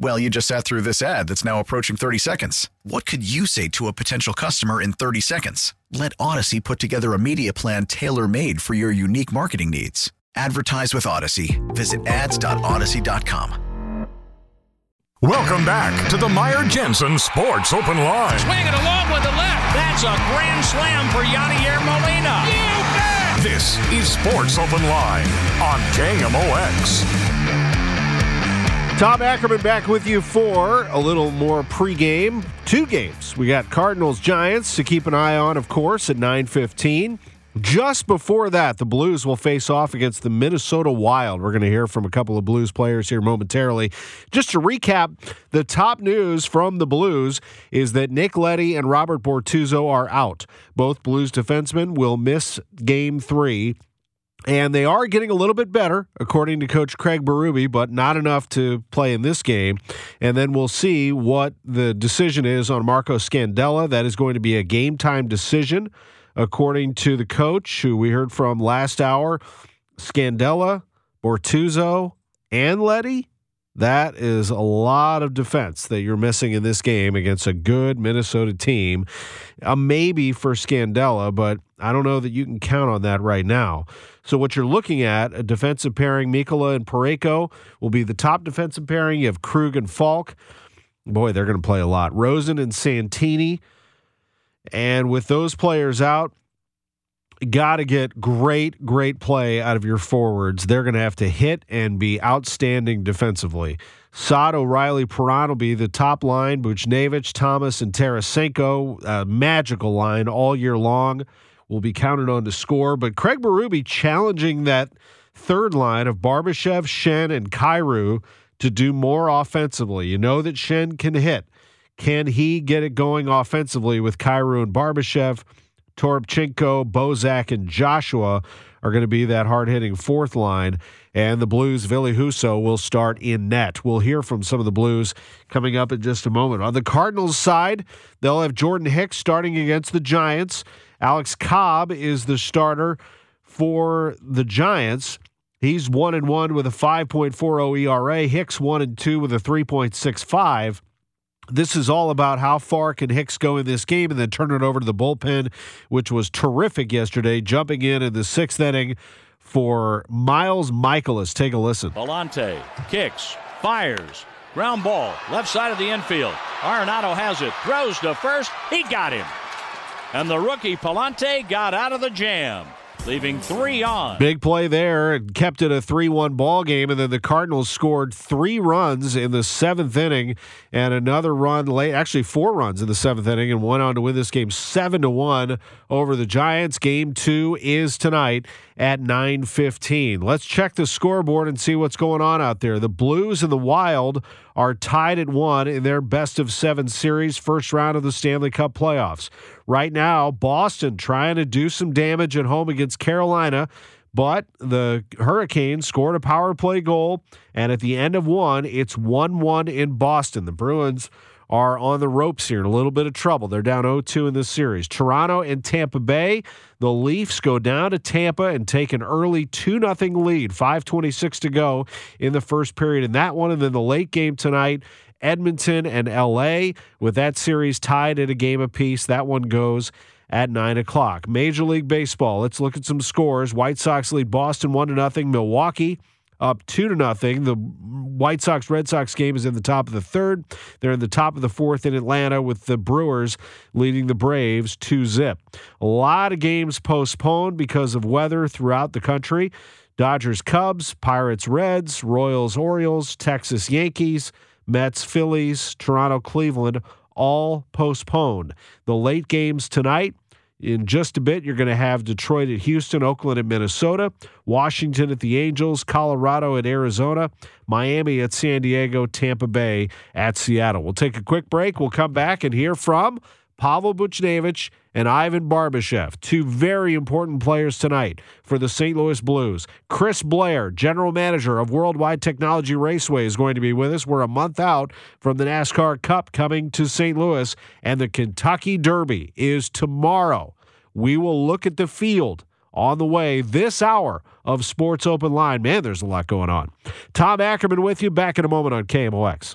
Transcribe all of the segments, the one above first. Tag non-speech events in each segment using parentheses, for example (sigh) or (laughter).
Well, you just sat through this ad that's now approaching 30 seconds. What could you say to a potential customer in 30 seconds? Let Odyssey put together a media plan tailor made for your unique marketing needs. Advertise with Odyssey. Visit ads.odyssey.com. Welcome back to the Meyer Jensen Sports Open Line. Swing it along with the left. That's a grand slam for Yadier Molina. You bet. This is Sports Open Line on KMOX. Tom Ackerman back with you for a little more pregame. Two games. We got Cardinals Giants to keep an eye on, of course, at 9:15. Just before that, the Blues will face off against the Minnesota Wild. We're going to hear from a couple of Blues players here momentarily. Just to recap, the top news from the Blues is that Nick Leddy and Robert Bortuzzo are out. Both Blues defensemen will miss game three. And they are getting a little bit better, according to Coach Craig Berube, but not enough to play in this game. And then we'll see what the decision is on Marco Scandella. That is going to be a game time decision according to the coach who we heard from last hour, Scandella, Bortuzzo, and Leddy. That is a lot of defense that you're missing in this game against a good Minnesota team. A maybe for Scandella, but I don't know that you can count on that right now. So what you're looking at, a defensive pairing, Mikkola and Parayko will be the top defensive pairing. You have Krug and Falk. Boy, they're going to play a lot. Rosen and Santini. And with those players out, got to get great, great play out of your forwards. They're going to have to hit and be outstanding defensively. Saad, O'Reilly, Perron will be the top line. Buchnevich, Thomas, and Tarasenko, a magical line all year long, will be counted on to score. But Craig Berube challenging that third line of Barbashev, Schenn, and Kyrou to do more offensively. You know that Schenn can hit. Can he get it going offensively with Kyrou and Barbashev? Toropchenko, Bozak, and Joshua are going to be that hard hitting fourth line. And the Blues, Ville Husso, will start in net. We'll hear from some of the Blues coming up in just a moment. On the Cardinals side, they'll have Jordan Hicks starting against the Giants. Alex Cobb is the starter for the Giants. He's one and one with a 5.40 ERA. Hicks one and two with a 3.65 this is all about how far can Hicks go in this game and then turn it over to the bullpen, which was terrific yesterday, jumping in in the sixth inning for Miles Mikolas. Take a listen. Pallante kicks, fires, ground ball, left side of the infield. Arenado has it, throws to first. He got him. And the rookie Pallante got out of the jam leaving three on. Big play there and kept it a 3 1 ball game. And then the Cardinals scored three runs in the seventh inning and another run late, actually, four runs in the seventh inning, and went on to win this game 7 to 1 over the Giants. Game two is tonight at 9:15. Let's check the scoreboard and see what's going on out there. The Blues and the Wild are tied at 1 in their best of 7 series first round of the Stanley Cup playoffs. Right now, Boston trying to do some damage at home against Carolina. But the Hurricanes scored a power play goal, and at the end of one, it's 1 1 in Boston. The Bruins are on the ropes here in a little bit of trouble. They're down 0 2 in this series. Toronto and Tampa Bay, the Leafs go down to Tampa and take an early 2 0 lead. 5.26 to go in the first period in that one. And then the late game tonight, Edmonton and LA, with that series tied at a game apiece. That one goes at 9 o'clock. Major League Baseball, let's look at some scores. White Sox lead Boston 1 0. Milwaukee up two to nothing. The White Sox Red Sox game is in the top of the third. They're in the top of the fourth in Atlanta with the Brewers leading the Braves two zip. A lot of games postponed because of weather throughout the country. Dodgers Cubs, Pirates Reds, Royals Orioles, Texas Yankees, Mets, Phillies, Toronto, Cleveland, all postponed. The late games tonight. In just a bit, you're going to have Detroit at Houston, Oakland at Minnesota, Washington at the Angels, Colorado at Arizona, Miami at San Diego, Tampa Bay at Seattle. We'll take a quick break. We'll come back and hear from Pavel Buchnevich and Ivan Barbashev, two very important players tonight for the St. Louis Blues. Chris Blair, general manager of Worldwide Technology Raceway, is going to be with us. We're a month out from the NASCAR Cup coming to St. Louis, and the Kentucky Derby is tomorrow. We will look at the field on the way this hour of Sports Open Line. Man, there's a lot going on. Tom Ackerman with you back in a moment on KMOX.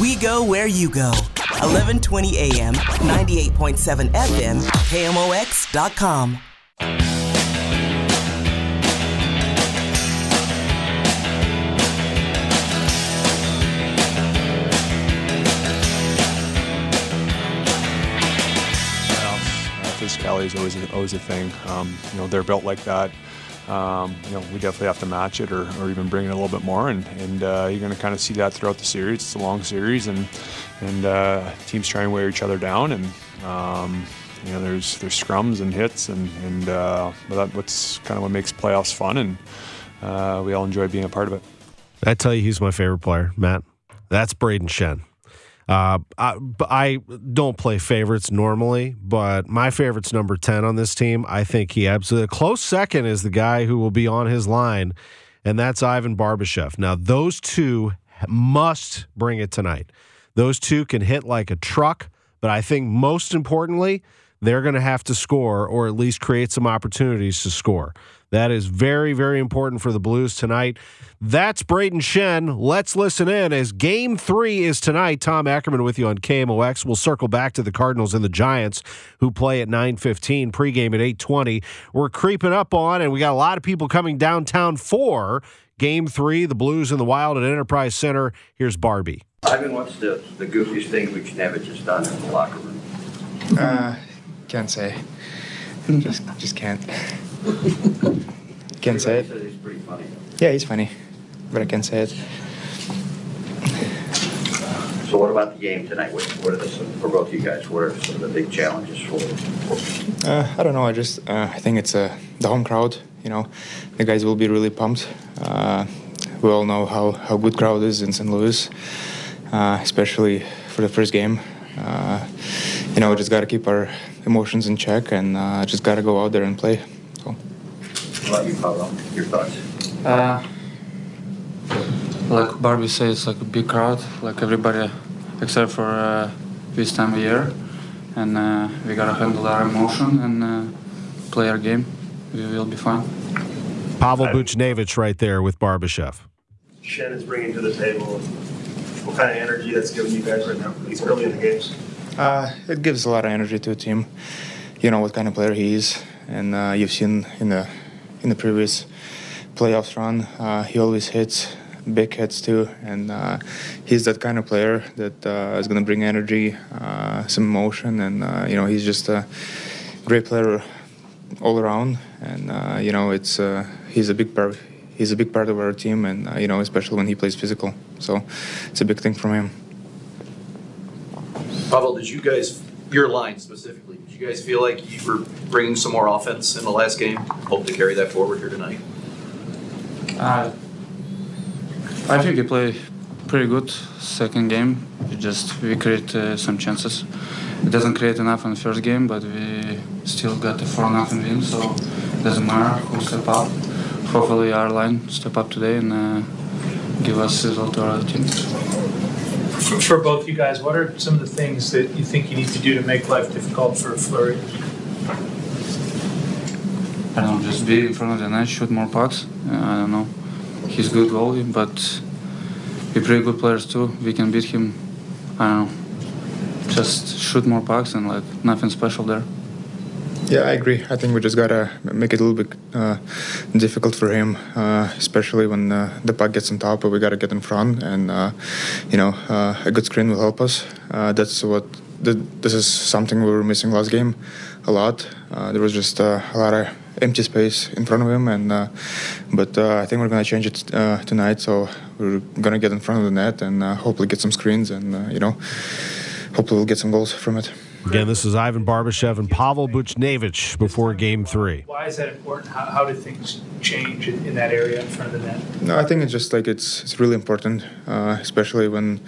We go where you go. 1120 AM, 98.7 FM, KMOX.com. physicality is always always a thing. Um, you know, they're built like that. Um, you know, we definitely have to match it or, or even bring it a little bit more, and, and uh, you're going to kind of see that throughout the series. It's a long series, and and uh, teams try and wear each other down, and um, you know, there's there's scrums and hits, and and uh, that, what's kind of what makes playoffs fun, and uh, we all enjoy being a part of it. I tell you, he's my favorite player, Matt. That's Brayden Schenn. Uh, I, I, don't play favorites normally, but my favorite's number 10 on this team. I think he absolutely, close second is the guy who will be on his line, and that's Ivan Barbashev. Now, those two must bring it tonight. Those two can hit like a truck, but I think most importantly, they're going to have to score or at least create some opportunities to score. That is very, very important for the Blues tonight. That's Brayden Schenn. Let's listen in as game three is tonight. Tom Ackerman with you on KMOX. We'll circle back to the Cardinals and the Giants who play at 9.15, pregame at 8.20. We're creeping up on, and we got a lot of people coming downtown for game three, the Blues and the Wild at Enterprise Center. Here's Barbie. Ivan, what's the, the goofiest thing Buchnevich just done in the locker room? Uh, can't say. just, just can't. Can't say it. He's pretty funny. Yeah, he's funny, but I can't say it. So what about the game tonight? What, what are the, for both of you guys, what are some of the big challenges for? Uh, I don't know. I just uh, I think it's uh, the home crowd. You know, the guys will be really pumped. Uh, we all know how, how good crowd is in St. Louis, uh, especially for the first game. Uh, you know, we just got to keep our emotions in check and uh, just got to go out there and play. What about you, Pablo? Your thoughts? Uh, like Barbie says, it's like a big crowd, like everybody except for uh, this time of year. And uh, we gotta handle our emotion and uh, play our game. We will be fine. Pavel Buchnevich right there with Barbashev. Schenn is bringing to the table. What kind of energy that's giving you guys right now, these early in the games? Uh, it gives a lot of energy to a team. You know what kind of player he is, and uh, you've seen in the in the previous playoffs run. Uh, he always hits big hits too, and uh, he's that kind of player that uh, is going to bring energy, uh, some emotion, and uh, you know he's just a great player all around. And uh, you know it's he's a big part. He's a big part of our team, and you know especially when he plays physical. So it's a big thing from him. Pavel, did you guys, your line specifically, did you guys feel like you were bringing some more offense in the last game? Hope to carry that forward here tonight. Uh, I think we play pretty good second game. We just we create uh, some chances. It doesn't create enough in the first game, but we still got a four nothing win. So it doesn't matter who step up. Hopefully our line step up today and uh, give us result to our team. For, for both you guys, what are some of the things that you think you need to do to make life difficult for Fleury? I don't know, just be in front of the net, shoot more pucks. Uh, I don't know. He's good goalie, but we're pretty good players too. We can beat him. I don't know. Just shoot more pucks and like nothing special there. Yeah, I agree. I think we just gotta make it a little bit uh, difficult for him, uh, especially when uh, the puck gets on top. But we gotta get in front, and uh, you know, uh, a good screen will help us. Uh, that's what. Th- this is something we were missing last game, a lot. there was just a lot of empty space in front of him, and but I think we're gonna change it tonight. So we're gonna get in front of the net and hopefully get some screens, and you know, hopefully we'll get some goals from it. Again, this is Ivan Barbashev and Pavel Buchnevich before game three. Why is that important? How, how do things change in, in, that area in front of the net? No, I think it's just like it's it's really important, uh, especially when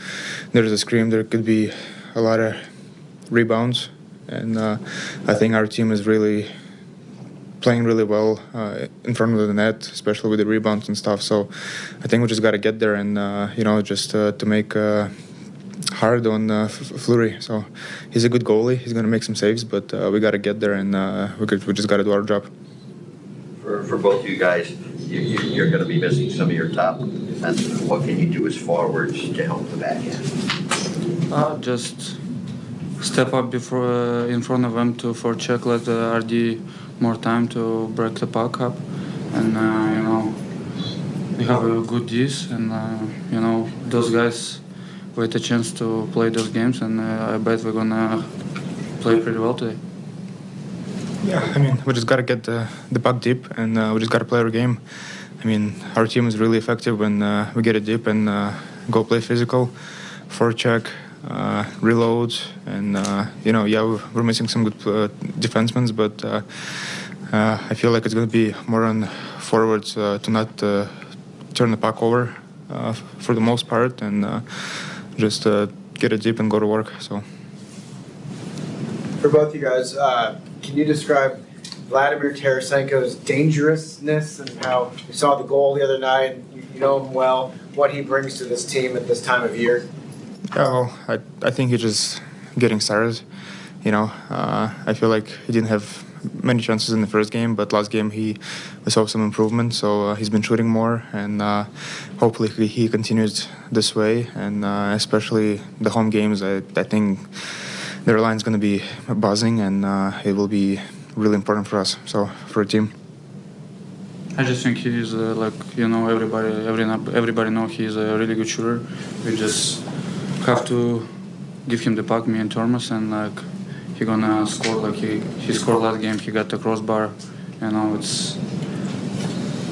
there's a scream. There could be a lot of rebounds, and uh, I think our team is really playing really well uh, in front of the net, especially with the rebounds and stuff. So I think we just got to get there and uh, you know just uh, to make uh, hard on uh, Fleury. So he's a good goalie. He's going to make some saves, but uh, we got to get there and uh, we, could, we just got to do our job. For, for both you guys, you, you, are going to be missing some of your top defensemen. What can you do as forwards to help the back end? Uh, just step up before uh, in front of them to for check, let the RD more time to break the puck up, and uh, you know we have a good D's, and uh, you know those guys wait a chance to play those games, and uh, I bet we're gonna play pretty well today. Yeah, I mean, we just gotta get the, the puck deep, and uh, we just gotta play our game. I mean, our team is really effective when uh, we get it deep and uh, go play physical, forecheck, uh, reload, and uh, you know, yeah, we're missing some good uh, defensemen, but I feel like it's gonna be more on forwards to not turn the puck over for the most part, and just uh, get it deep and go to work. So. For both you guys, uh, can you describe Vladimir Tarasenko's dangerousness and how you saw the goal the other night? You, you know him well. What he brings to this team at this time of year. Yeah, well, I I think he's just getting started. You know, uh, I feel like he didn't have many chances in the first game, but last game he we saw some improvement. So uh, he's been shooting more, and uh, hopefully he, continues this way. And uh, especially the home games, I, I think their line's going to be buzzing, and uh, it will be really important for us. So for a team. I just think he's uh, like you know everybody every everybody know he's a really good shooter. We just have to give him the puck, me and Thomas, and like he gonna score like he he scored last game. He got the crossbar. You know, it's.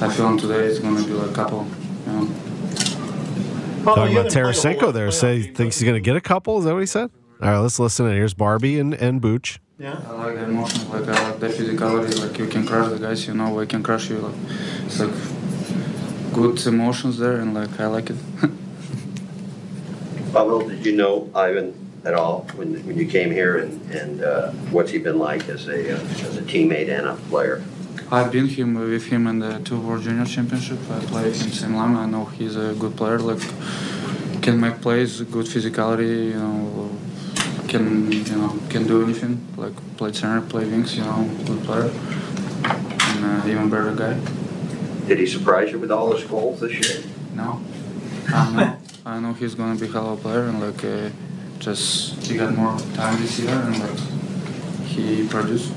I feel today it's gonna be like a couple. You know. Talking about Tarasenko there, say he thinks he's gonna get a couple. Is that what he said? All right, let's listen. Here's Barbie and and Booch. Yeah, I like the emotion, like I like the physicality. Like you can crush the guys, you know, I can crush you. Like it's like good emotions there, and like I like it. (laughs) Pavel, did you know Ivan at all when, when you came here, and, and uh, what's he been like as a uh, as a teammate and a player? I've been him with him in the two World Junior Championship. I played him same line. I know he's a good player. Like can make plays, good physicality. You know, can you know can do anything. Like play center, play wings. You know, good player, and uh, even better guy. Did he surprise you with all his goals this year? No, I know. I know he's gonna be a hell of a player and like. Uh, just he got more time this year and like he produced.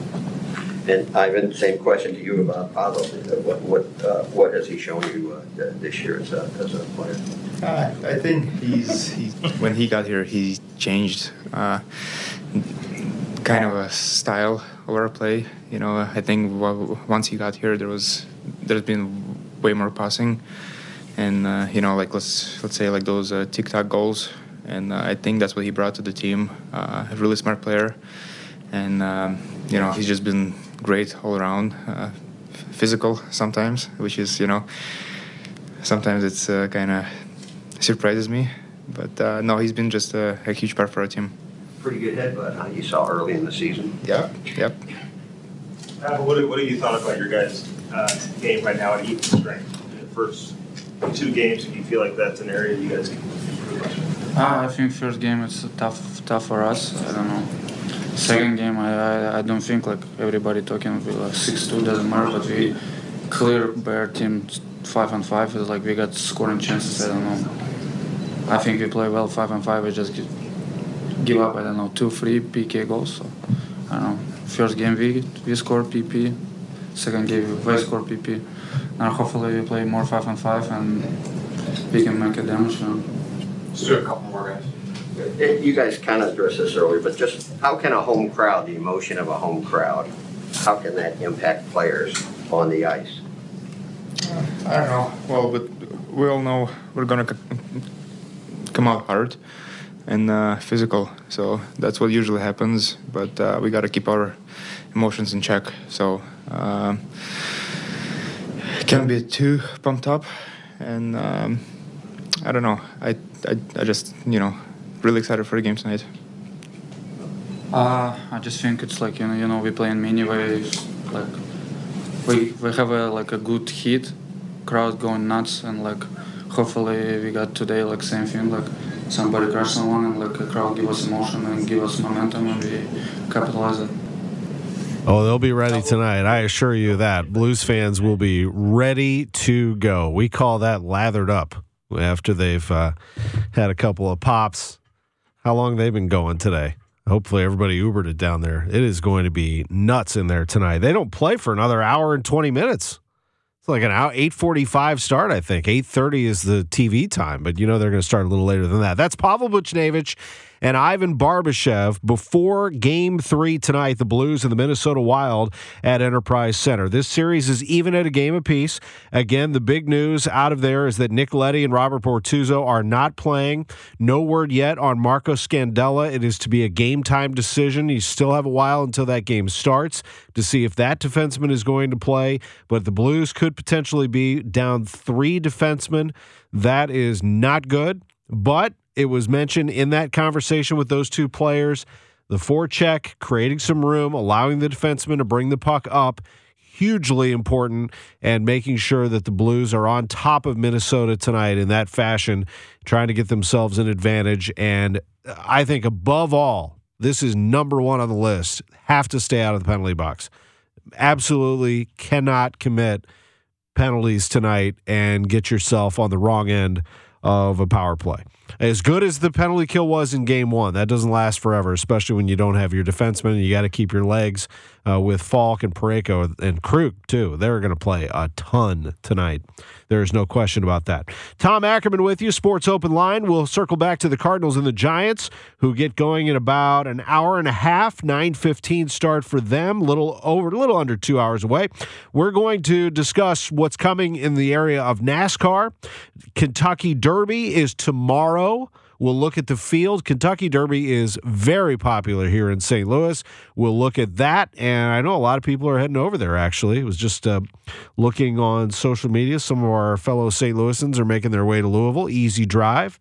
And Ivan, same question to you about Pavel. What what uh, what has he shown you uh, this year as a, as a player? Uh, I think he's, he's when he got here, he changed uh, kind of a style of our play. You know, I think once he got here, there was there's been way more passing, and uh, you know, like let's let's say like those uh, tic-tac goals, and uh, I think that's what he brought to the team. A really smart player, and um, you know, he's just been great all around. Uh, physical sometimes, which is you know, sometimes it's uh, kind of surprises me, but uh, no, he's been just a, a huge part for our team. Pretty good headbutt, huh? You saw early in the season. Yeah. Yep. Uh, what, do- what do you thought about your guys' uh, game right now at even strength? In the first two games, do you feel like that's an area you guys can improve on? Ah, I think first game it's tough, tough for us. I don't know. Second game, I, I, I don't think like everybody talking about uh, like six two doesn't matter, but we clear our team five on five. It's like we got scoring chances. I don't know. I think we play well five on five. We just give, give up. I don't know two, three PK goals. So I don't know. First game we we score PP. Second game we score PP. Now hopefully we play more five on five and we can make a damage. You know. Let's do a couple more guys. It- You guys kind of addressed this earlier, but just how can a home crowd, the emotion of a home crowd, how can that impact players on the ice? I don't know. Well, but we all know we're gonna come out hard and uh, physical. So that's what usually happens. But uh, we gotta keep our emotions in check. So um, can't be too pumped up. And um, I don't know. I, I I just you know really excited for the game tonight. Uh, I just think it's like you know, you know, we play in many ways. Like we we have a like a good heat, crowd going nuts, and like hopefully we got today like same thing. Like somebody crush someone, and like a crowd give us emotion and give us momentum, and we capitalize it. Oh, they'll be ready tonight. I assure you that. Blues fans will be ready to go. We call that lathered up after they've uh, had a couple of pops. How long they've been going today? Hopefully, everybody Ubered it down there. It is going to be nuts in there tonight. They don't play for another hour and 20 minutes. It's like an hour, 845 start, I think. 830 is the TV time, but you know they're going to start a little later than that. That's Pavel Buchnevich and Ivan Barbashev before game three tonight, the Blues and the Minnesota Wild at Enterprise Center. This series is even at a game apiece. Again, the big news out of there is that Nick Leddy and Robert Bortuzzo are not playing. No word yet on Marco Scandella. It is to be a game time decision. You still have a while until that game starts to see if that defenseman is going to play. But the Blues could potentially be down three defensemen. That is not good. But it was mentioned in that conversation with those two players the forecheck, creating some room, allowing the defenseman to bring the puck up. Hugely important, and making sure that the Blues are on top of Minnesota tonight in that fashion, trying to get themselves an advantage. And I think above all, this is number one on the list. Have to stay out of the penalty box. Absolutely cannot commit penalties tonight and get yourself on the wrong end of a power play. As good as the penalty kill was in game one, that doesn't last forever, especially when you don't have your defenseman. You got to keep your legs uh, with Falk and Parayko and Krug, too. They're going to play a ton tonight. There is no question about that. Tom Ackerman with you, Sports Open Line. We'll circle back to the Cardinals and the Giants, who get going in about an hour and a half. 9:15 start for them, little over, a little under two hours away. We're going to discuss what's coming in the area of NASCAR. Kentucky Derby is tomorrow. We'll look at the field. Kentucky Derby is very popular here in St. Louis. We'll look at that. And I know a lot of people are heading over there, actually. It was just uh, looking on social media. Some of our fellow St. Louisans are making their way to Louisville. Easy drive.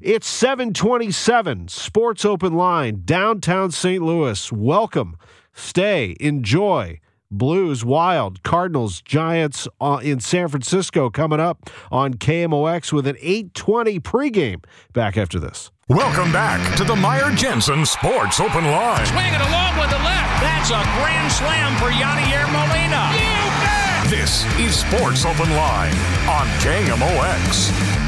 It's 727 Sports Open Line, downtown St. Louis. Welcome. Stay. Enjoy. Blues, Wild, Cardinals, Giants uh, in San Francisco coming up on KMOX with an 820 pregame. Back after this. Welcome back to the Meyer Jensen Sports Open Line. Swing it along with the left. That's a grand slam for Yadier Molina. You bet. This is Sports Open Line on KMOX.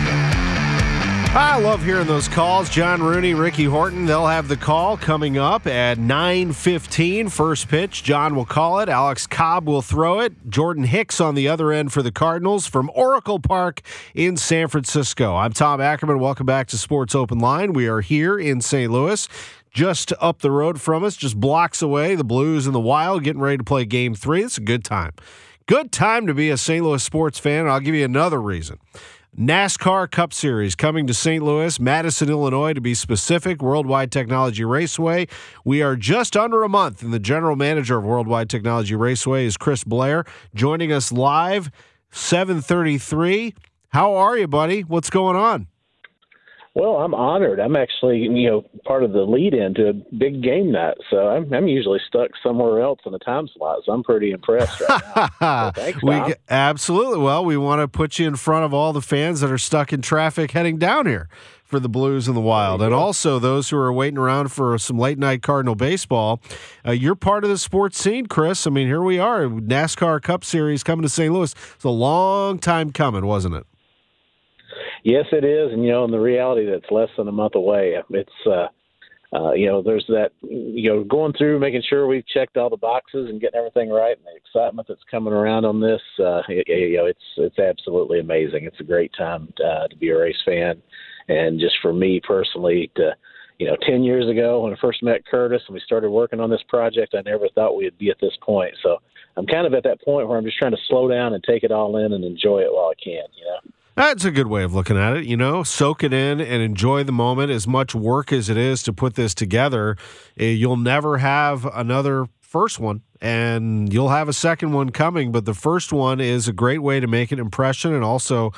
I love hearing those calls. John Rooney, Ricky Horton, they'll have the call coming up at 9.15. First pitch, John will call it. Alex Cobb will throw it. Jordan Hicks on the other end for the Cardinals from Oracle Park in San Francisco. I'm Tom Ackerman. Welcome back to Sports Open Line. We are here in St. Louis. Just up the road from us, just blocks away, the Blues and the Wild getting ready to play game three. It's a good time. Good time to be a St. Louis sports fan. I'll give you another reason. NASCAR Cup Series coming to St. Louis, Madison, Illinois, to be specific, Worldwide Technology Raceway. We are just under a month, and the general manager of Worldwide Technology Raceway is Chris Blair, joining us live, 733. How are you, buddy? What's going on? Well, I'm honored. I'm actually, you know, part of the lead in to a big game night. So I'm, I'm usually stuck somewhere else in the time slot. So I'm pretty impressed right now. (laughs) so thanks, we absolutely. Well, we want to put you in front of all the fans that are stuck in traffic heading down here for the Blues and the Wild, and also those who are waiting around for some late night Cardinal baseball. Uh, you're part of the sports scene, Chris. I mean, here we are, NASCAR Cup Series coming to St. Louis. It's a long time coming, wasn't it? Yes, it is, and you know, in the reality that's less than a month away. It's uh, uh, you know, there's that you know, going through making sure we've checked all the boxes and getting everything right, and the excitement that's coming around on this. Uh, it, you know, it's it's absolutely amazing. It's a great time uh, to be a race fan, and just for me personally to. You know, 10 years ago when I first met Curtis and we started working on this project, I never thought we'd be at this point. So I'm kind of at that point where I'm just trying to slow down and take it all in and enjoy it while I can, you know? That's a good way of looking at it. You know, soak it in and enjoy the moment. As much work as it is to put this together, eh, you'll never have another first one, and you'll have a second one coming. But the first one is a great way to make an impression and also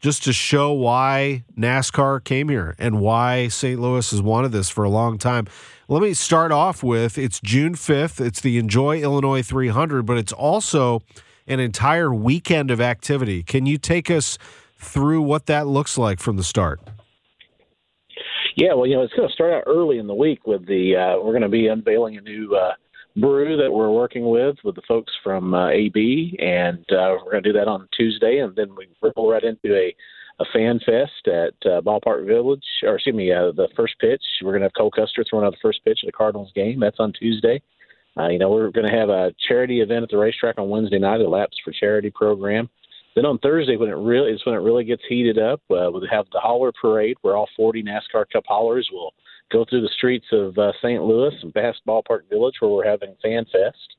just to show why NASCAR came here and why St. Louis has wanted this for a long time. Let me start off with it's June 5th. It's the Enjoy Illinois 300, but it's also an entire weekend of activity. Can you take us through what that looks like from the start? Yeah, well, you know, it's going to start out early in the week with the uh, we're going to be unveiling a new uh, brew that we're working with with the folks from uh, AB, and uh, we're going to do that on Tuesday, and then we ripple right into a a fan fest at uh, Ballpark Village, or excuse me, uh, the first pitch. We're going to have Cole Custer throwing out the first pitch of the Cardinals game. That's on Tuesday. You know, we're going to have a charity event at the racetrack on Wednesday night, a Laps for Charity program. Then on Thursday, when it really is when it really gets heated up, uh, we'll have the hauler parade, where all 40 NASCAR Cup haulers will go through the streets of uh, St. Louis and past Ballpark Village, where we're having Fan Fest.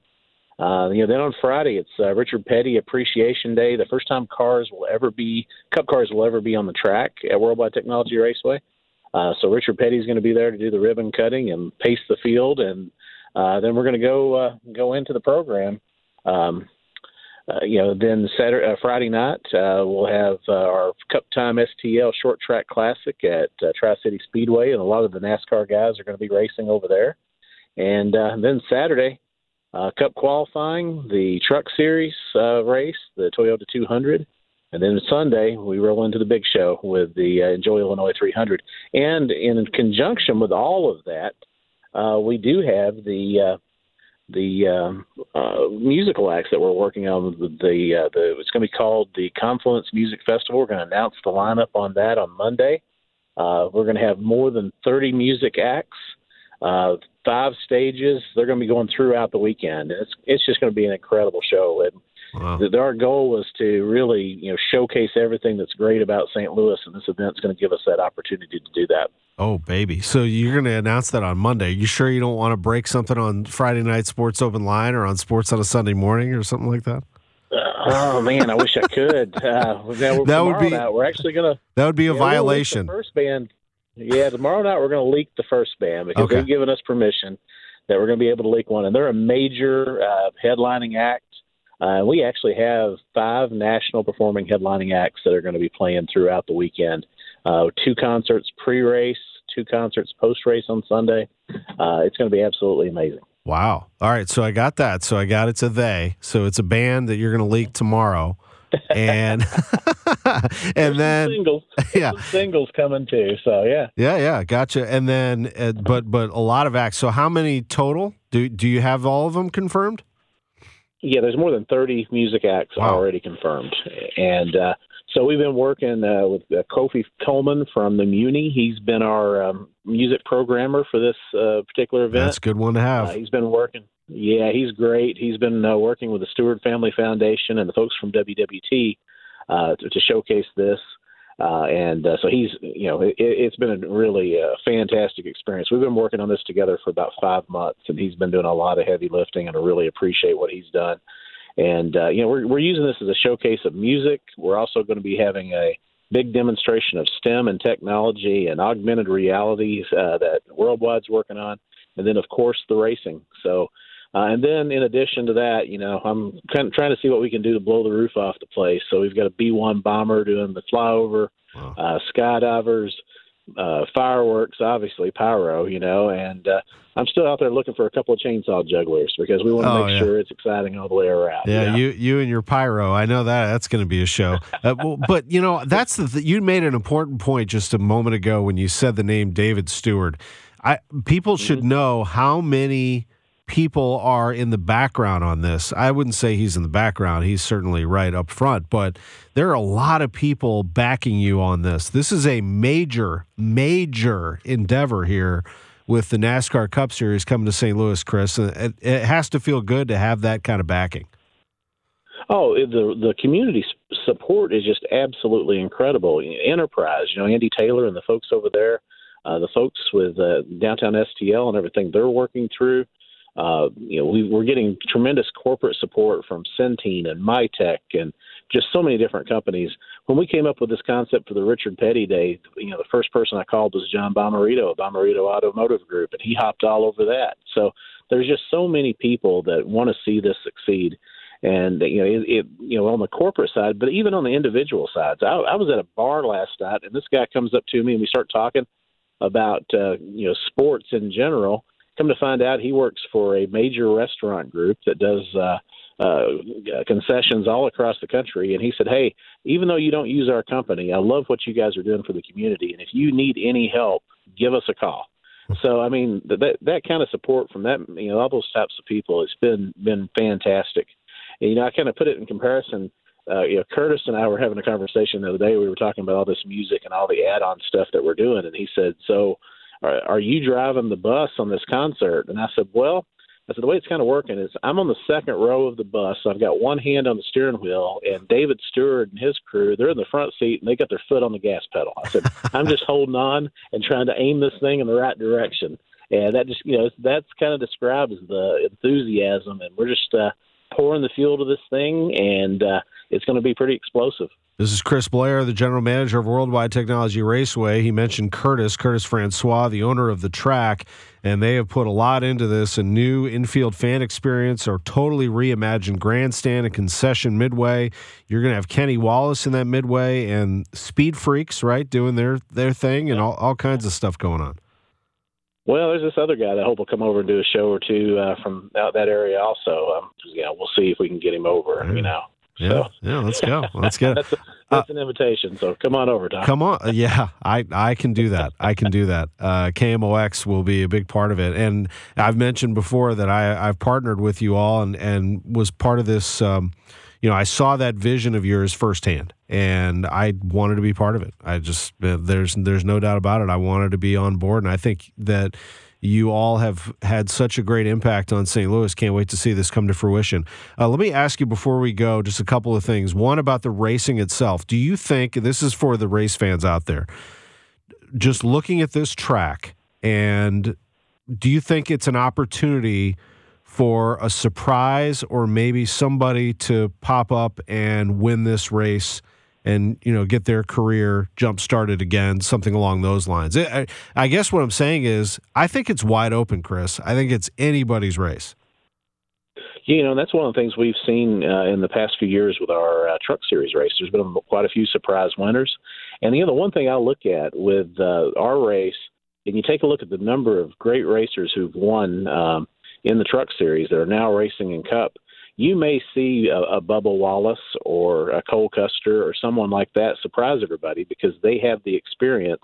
Uh, you know, then on Friday it's uh, Richard Petty Appreciation Day, the first time cars will ever be Cup cars will ever be on the track at Worldwide Technology Raceway. Uh, so Richard Petty's going to be there to do the ribbon cutting and pace the field, and uh, then we're going to go uh, go into the program. Um, uh, you know, then Saturday, uh, Friday night, uh, we'll have uh, our Cup Time STL Short Track Classic at uh, Tri City Speedway, and a lot of the NASCAR guys are going to be racing over there. And uh, then Saturday, uh, Cup qualifying, the Truck Series uh, race, the Toyota 200. And then Sunday, we roll into the big show with the uh, Enjoy Illinois 300. And in conjunction with all of that, uh, we do have the uh, the um, uh, musical acts that we're working on. The, the, uh, the it's going to be called the Confluence Music Festival. We're going to announce the lineup on that on Monday. Uh, we're going to have more than 30 music acts, uh, five stages. They're going to be going throughout the weekend. It's it's just going to be an incredible show. And Wow. the, our goal was to really you know showcase everything that's great about St. Louis, and this event's going to give us that opportunity to do that. Oh, baby. So you're going to announce that on Monday. You sure you don't want to break something on Friday night Sports Open Line or on Sports on a Sunday morning or something like that? oh man, I wish I could. Uh, That would be- night, we're actually gonna That would be a yeah, we'll leak the violation. first band, yeah. Tomorrow night we're gonna leak the first band because Okay. they've given us permission that we're gonna be able to leak one, and they're a major uh, headlining act. Uh, we actually have five national performing headlining acts that are going to be playing throughout the weekend. Uh, two concerts pre-race, two concerts post-race on Sunday. Uh, it's going to be absolutely amazing. Wow. All right. So I got that. So I got it's a they. So it's a band that you're going to leak tomorrow. And (laughs) and then singles, (laughs) yeah, singles coming too. So yeah. yeah, yeah, gotcha. And then, uh, but but a lot of acts. So how many total? Do do you have all of them confirmed? Yeah, there's more than 30 music acts already confirmed, and uh, So we've been working uh, with uh, Kwofe Coleman from the Muny. He's been our um, music programmer for this uh, particular event. That's a good one to have. Uh, he's been working. Yeah, he's great. He's been uh, working with the Steward Family Foundation and the folks from WWT uh, to, to showcase this. Uh, and uh, so he's, you know, it, it's been a really uh, fantastic experience. We've been working on this together for about five months, and he's been doing a lot of heavy lifting, and I really appreciate what he's done. And uh, you know, we're we're using this as a showcase of music. We're also going to be having a big demonstration of STEM and technology and augmented realities uh, that Worldwide's working on, and then of course the racing. So. Uh, and then, in addition to that, you know, I'm kind of trying to see what we can do to blow the roof off the place. So we've got a B-1 bomber doing the flyover, wow. uh, skydivers, uh, fireworks, obviously pyro, you know, and uh, I'm still out there looking for a couple of chainsaw jugglers because we want to Oh, make yeah. sure it's exciting all the way around. Yeah, you, know? you you and your pyro. I know that that's going to be a show. Uh, well, but you know, that's the th- you made an important point just a moment ago when you said the name David Steward. I people should Mm-hmm. know how many people are in the background on this. I wouldn't say he's in the background. He's certainly right up front, but there are a lot of people backing you on this. This is a major major endeavor here with the NASCAR Cup Series coming to St. Louis, Chris. It, it has to feel good to have that kind of backing. Oh, the the community support is just absolutely incredible. Enterprise, you know, Andy Taylor and the folks over there, uh, the folks with uh, downtown STL and everything they're working through. Uh, you know, we, we're getting tremendous corporate support from Centene and MyTech and just so many different companies. When we came up with this concept for the Richard Petty Day, you know, the first person I called was John Bommarito of Bommarito Automotive Group, and he hopped all over that. So there's just so many people that want to see this succeed and you know it, it you know on the corporate side but even on the individual sides I, I was at a bar last night and this guy comes up to me and we start talking about uh, you know sports in general come to find out he works for a major restaurant group that does uh uh, concessions all across the country, and he said, "Hey, even though you don't use our company, I love what you guys are doing for the community, and if you need any help, give us a call." So, I mean, that that kind of support from that, you know, all those types of people, it's been been fantastic. And, you know, I kind of put it in comparison. Uh, you know, Curtis and I were having a conversation the other day. We were talking about all this music and all the add-on stuff that we're doing, and he said, "So, are, are you driving the bus on this concert?" And I said, "Well." I said the way it's kind of working is I'm on the second row of the bus. So I've got one hand on the steering wheel, and David Steward and his crew they're in the front seat and they got their foot on the gas pedal. I said (laughs) I'm just holding on and trying to aim this thing in the right direction, and that just you know that's kind of describes the enthusiasm, and we're just uh, pouring the fuel to this thing, and uh, it's going to be pretty explosive. This is Chris Blair, the general manager of Worldwide Technology Raceway. He mentioned Curtis, Curtis Francois, the owner of the track, and they have put a lot into this a new infield fan experience, or totally reimagined grandstand and concession midway. You're going to have Kenny Wallace in that midway and Speed Freaks, right, doing their, their thing and all, all kinds of stuff going on. Well, there's this other guy that I hope will come over and do a show or two uh, from out that area also. Um, you know, we'll see if we can get him over. You know, Yeah, yeah, let's go. (laughs) Let's get it. that's, that's an invitation. So come on over, Tom. Come on, Uh, yeah, I I can do that. I can do that. Uh, KMOX will be a big part of it, and I've mentioned before that I I've partnered with you all and and was part of this. Um, you know, I saw that vision of yours firsthand, and I wanted to be part of it. I just uh, there's there's no doubt about it. I wanted to be on board, and I think that you all have had such a great impact on St. Louis. Can't wait to see this come to fruition. Uh, let me ask you before we go just a couple of things. One about the racing itself. Do you think this is for the race fans out there? Just looking at this track, and do you think it's an opportunity for a surprise or maybe somebody to pop up and win this race? and you know get their career jump started again, something along those lines. I, guess what I'm saying is, I think it's wide open, Chris. I think it's anybody's race. You know, that's one of the things we've seen uh, in the past few years with our uh, Truck Series race. There's been quite a few surprise winners. And the one thing I look at with uh, our race, and you take a look at the number of great racers who've won um, in the Truck Series that are now racing in Cup, you may see a, a Bubba Wallace or a Cole Custer or someone like that surprise everybody because they have the experience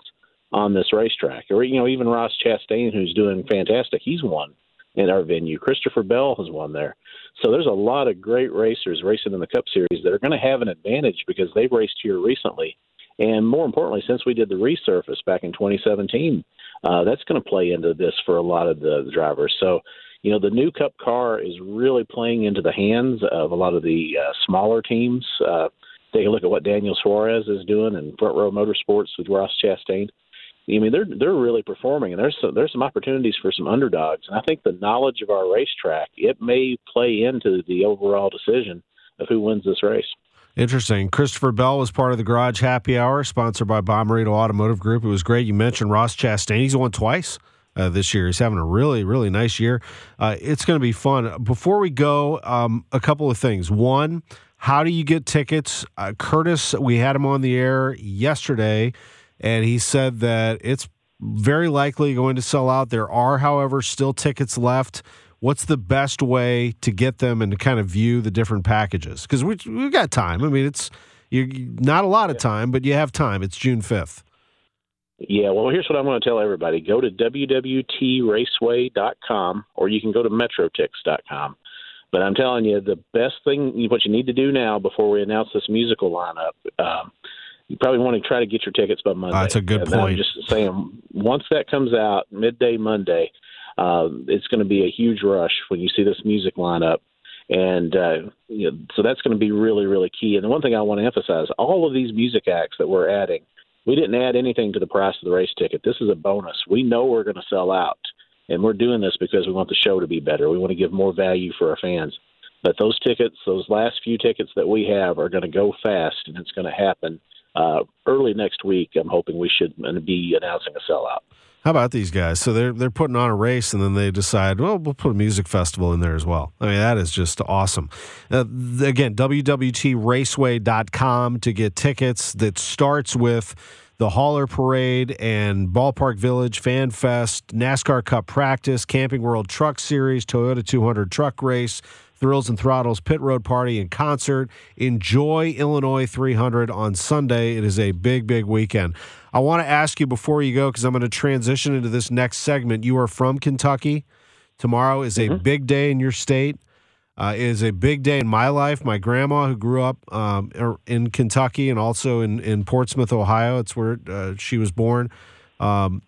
on this racetrack. Or you know, even Ross Chastain, who's doing fantastic, he's won in our venue. Christopher Bell has won there. So there's a lot of great racers racing in the Cup Series that are going to have an advantage because they've raced here recently. And more importantly, since we did the resurface back in 2017, uh, that's going to play into this for a lot of the, drivers. So, you know, the new Cup car is really playing into the hands of a lot of the uh, smaller teams. Uh, take a look at what Daniel Suarez is doing in Front Row Motorsports with Ross Chastain. I mean, they're they're really performing, and there's some, there's some opportunities for some underdogs. And I think the knowledge of our racetrack it may play into the overall decision of who wins this race. Interesting. Christopher Bell was part of the Garage Happy Hour, sponsored by Bommarito Automotive Group. It was great. You mentioned Ross Chastain. He's won twice uh, this year. He's having a really, really nice year. Uh, it's going to be fun. Before we go, um, a couple of things. One, how do you get tickets? Uh, Curtis, we had him on the air yesterday and he said that it's very likely going to sell out. There are, however, still tickets left. What's the best way to get them and to kind of view the different packages? Because we, we've got time. I mean, it's you not a lot of time, but you have time. It's June 5th. Yeah, well, here's what I want to tell everybody go to WWTRaceway.com or you can go to MetroTix.com. But I'm telling you, the best thing, what you need to do now before we announce this musical lineup, um, you probably want to try to get your tickets by Monday. That's a good and point. I'm just saying, once that comes out midday Monday, uh, it's going to be a huge rush when you see this music lineup. And uh, you know, so that's going to be really, really key. And the one thing I want to emphasize all of these music acts that we're adding, we didn't add anything to the price of the race ticket. This is a bonus. We know we're going to sell out. And we're doing this because we want the show to be better. We want to give more value for our fans. But those tickets, those last few tickets that we have, are going to go fast, and it's going to happen uh, early next week, I'm hoping we should be announcing a sellout. How about these guys? So they're they're putting on a race, and then they decide, well, we'll put a music festival in there as well. I mean, that is just awesome. Uh, again, WWTRaceway.com to get tickets. That starts with the Hauler Parade and Ballpark Village Fan Fest, NASCAR Cup Practice, Camping World Truck Series, Toyota 200 Truck Race, Thrills and Throttles Pit Road Party and Concert. Enjoy Illinois 300 on Sunday. It is a big, big weekend. I want to ask you before you go, because I'm going to transition into this next segment. You are from Kentucky. Tomorrow is a mm-hmm. big day in your state. Uh, it is a big day in my life. My grandma, who grew up um, er, in Kentucky and also in, in Portsmouth, Ohio, it's where uh, she was born. Um,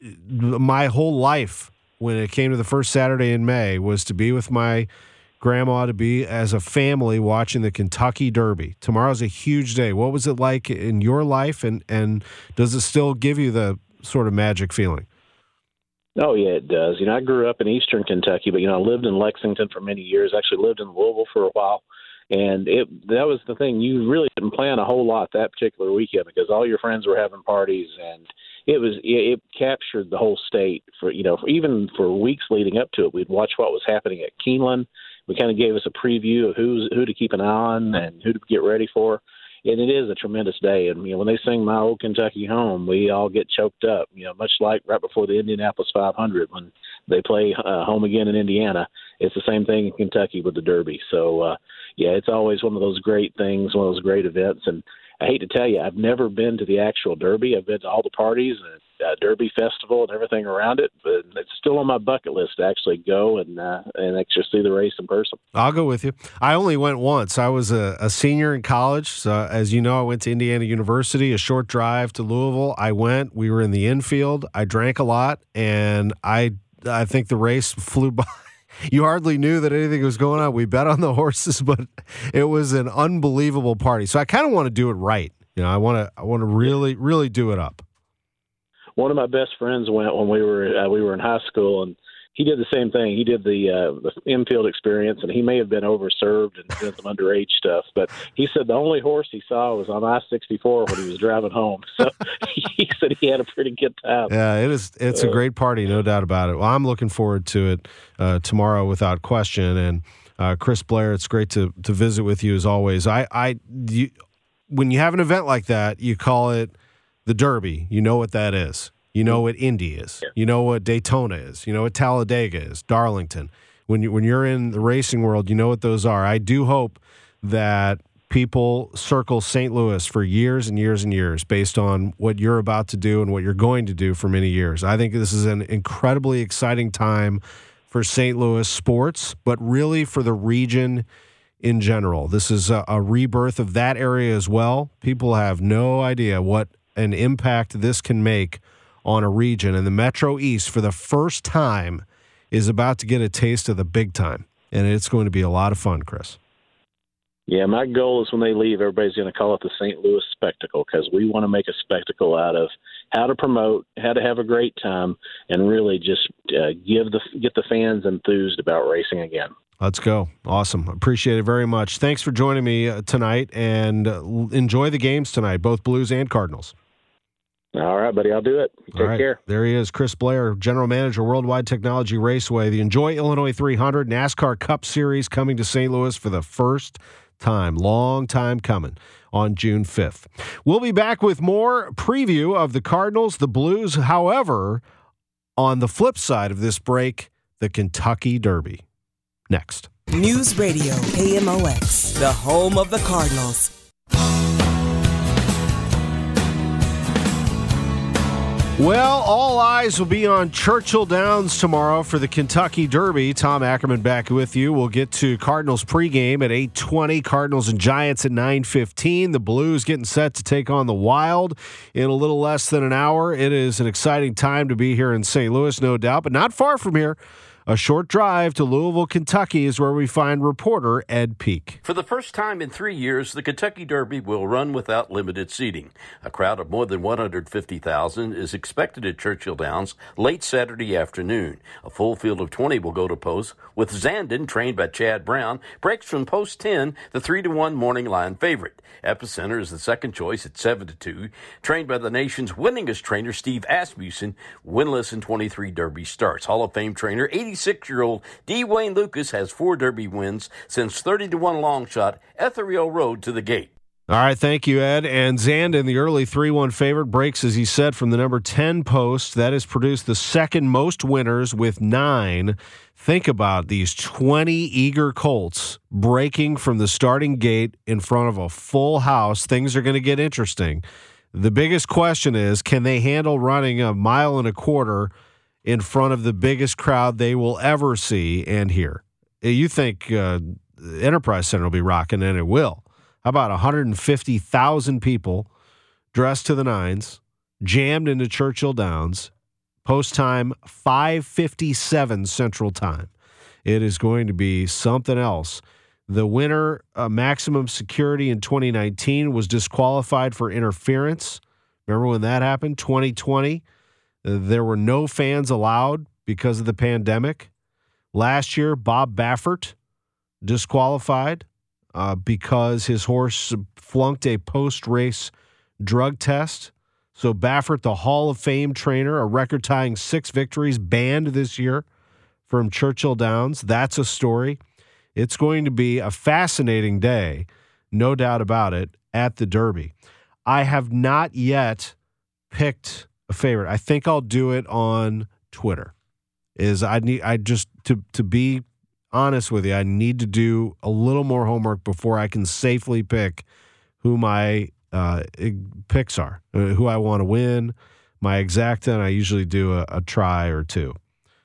my whole life, when it came to the first Saturday in May, was to be with my grandma to be as a family watching the Kentucky Derby. Tomorrow's a huge day. What was it like in your life, and and does it still give you the sort of magic feeling? Oh yeah, it does. You know, I grew up in Eastern Kentucky, but you know, I lived in Lexington for many years. Actually, lived in Louisville for a while, and it that was the thing. You really didn't plan a whole lot that particular weekend because all your friends were having parties, and it was it, it captured the whole state for you know for, even for weeks leading up to it. We'd watch what was happening at Keeneland we kind of gave us a preview of who's who to keep an eye on and who to get ready for. And it is a tremendous day. And you know, when they sing "My Old Kentucky Home," we all get choked up. You know, much like right before the Indianapolis 500 when they play uh, home again in Indiana. It's the same thing in Kentucky with the Derby. So uh, yeah, it's always one of those great things, one of those great events. And I hate to tell you, I've never been to the actual Derby. I've been to all the parties and uh, Derby Festival and everything around it, but it's still on my bucket list to actually go and uh, and actually see the race in person. I'll go with you. I only went once. I was a, a senior in college, so as you know, I went to Indiana University, a short drive to Louisville. I went. We were in the infield. I drank a lot, and I I think the race (laughs) flew by. You hardly knew that anything was going on. We bet on the (laughs) horses, but it was an unbelievable party. So I kind of want to do it right. You know, I want to I want to really really do it up one of my best friends went when we were uh, we were in high school, and he did the same thing. He did the uh, the infield experience, and he may have been overserved and did some underage stuff. But he said the only horse he saw was on I sixty four when he was driving home. So (laughs) he said he had a pretty good time. Yeah, it is. It's a great party, no doubt about it. Well, I'm looking forward to it uh, tomorrow without question. And uh, Chris Blair, it's great to to visit with you as always. I I you, when you have an event like that, you call it the Derby. You know what that is. You know mm-hmm. what Indy is. You know what Daytona is. You know what Talladega is. Darlington. When you when you're in the racing world, you know what those are. I do hope that people circle St. Louis for years and years and years based on what you're about to do and what you're going to do for many years. I think this is an incredibly exciting time for St. Louis sports, but really for the region in general. This is a, a, rebirth of that area as well. People have no idea what an impact this can make on a region. And the Metro East, for the first time, is about to get a taste of the big time. And it's going to be a lot of fun, Chris. Yeah, my goal is when they leave, everybody's going to call it the St. Louis Spectacle because we want to make a spectacle out of how to promote, how to have a great time, and really just uh, give the get the fans enthused about racing again. Let's go. Awesome. Appreciate it very much. Thanks for joining me uh, tonight and uh, enjoy the games tonight, both Blues and Cardinals. All right, buddy. I'll do it. Take care. There he is, Chris Blair, General Manager, Worldwide Technology Raceway. The Enjoy Illinois 300 NASCAR Cup Series coming to St. Louis for the first time. Long time coming on June 5th. We'll be back with more preview of the Cardinals, the Blues. However, on the flip side of this break, the Kentucky Derby. Next. News Radio, KMOX, the home of the Cardinals. Well, all eyes will be on Churchill Downs tomorrow for the Kentucky Derby. Tom Ackerman back with you. We'll get to Cardinals pregame at 8:20, Cardinals and Giants at 9:15. The Blues getting set to take on the Wild in a little less than an hour. It is an exciting time to be here in St. Louis, no doubt, but not far from here. A short drive to Louisville, Kentucky is where we find reporter Ed Peak. For the first time in three years, the Kentucky Derby will run without limited seating. A crowd of more than 150,000 is expected at Churchill Downs late Saturday afternoon. A full field of 20 will go to post, with Zandon, trained by Chad Brown, breaks from post 10, the 3 to 1 morning line favorite. Epicenter is the second choice at 7 to 2, trained by the nation's winningest trainer, Steve Asmussen, winless in 23 Derby starts. Hall of Fame trainer, 80 26 year old D. Wayne Lukas has four Derby wins since 30 to 1 long shot Ethereal Road to the gate. All right, thank you, Ed. And Zandon, the early 3 1 favorite, breaks, as he said, from the number 10 post. That has produced the second most winners with nine. Think about these 20 eager Colts breaking from the starting gate in front of a full house. Things are going to get interesting. The biggest question is can they handle running a mile and a quarter in front of the biggest crowd they will ever see and hear. You think uh, Enterprise Center will be rocking, and it will. How about 150,000 people dressed to the nines, jammed into Churchill Downs, post time 5:57 Central Time. It is going to be something else. The winner, uh, Maximum Security in 2019, was disqualified for interference. Remember when that happened? 2020 there were no fans allowed because of the pandemic. Last year, Bob Baffert disqualified uh, because his horse flunked a post race drug test. So, Baffert, the Hall of Fame trainer, a record tying six victories, banned this year from Churchill Downs. That's a story. It's going to be a fascinating day, no doubt about it, at the Derby. I have not yet picked a favorite. I think I'll do it on Twitter. Is I need I just to to be honest with you, I need to do a little more homework before I can safely pick who my uh, picks are, uh, who I want to win. My exacta, and I usually do a, a try or two.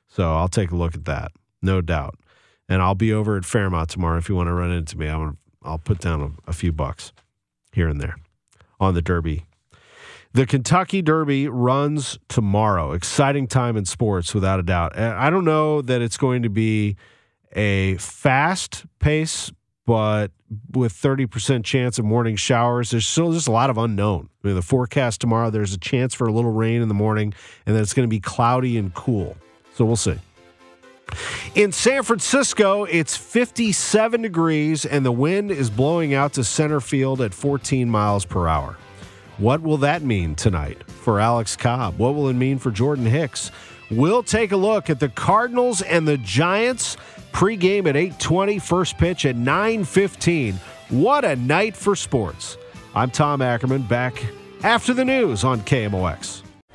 So I'll take a look at that, no doubt. And I'll be over at Fairmount tomorrow if you want to run into me. I'll, I'll put down a, a few bucks here and there on the Derby the Kentucky Derby runs tomorrow. Exciting time in sports, without a doubt. And I don't know that it's going to be a fast pace, but with 30% chance of morning showers, there's still just a lot of unknown. I mean, the forecast tomorrow, there's a chance for a little rain in the morning, and then it's going to be cloudy and cool. So we'll see. In San Francisco, it's 57 degrees, and the wind is blowing out to center field at 14 miles per hour. What will that mean tonight for Alex Cobb? What will it mean for Jordan Hicks? We'll take a look at the Cardinals and the Giants pregame at 8:20, first pitch at 9:15. What a night for sports. I'm Tom Ackerman back after the news on KMOX.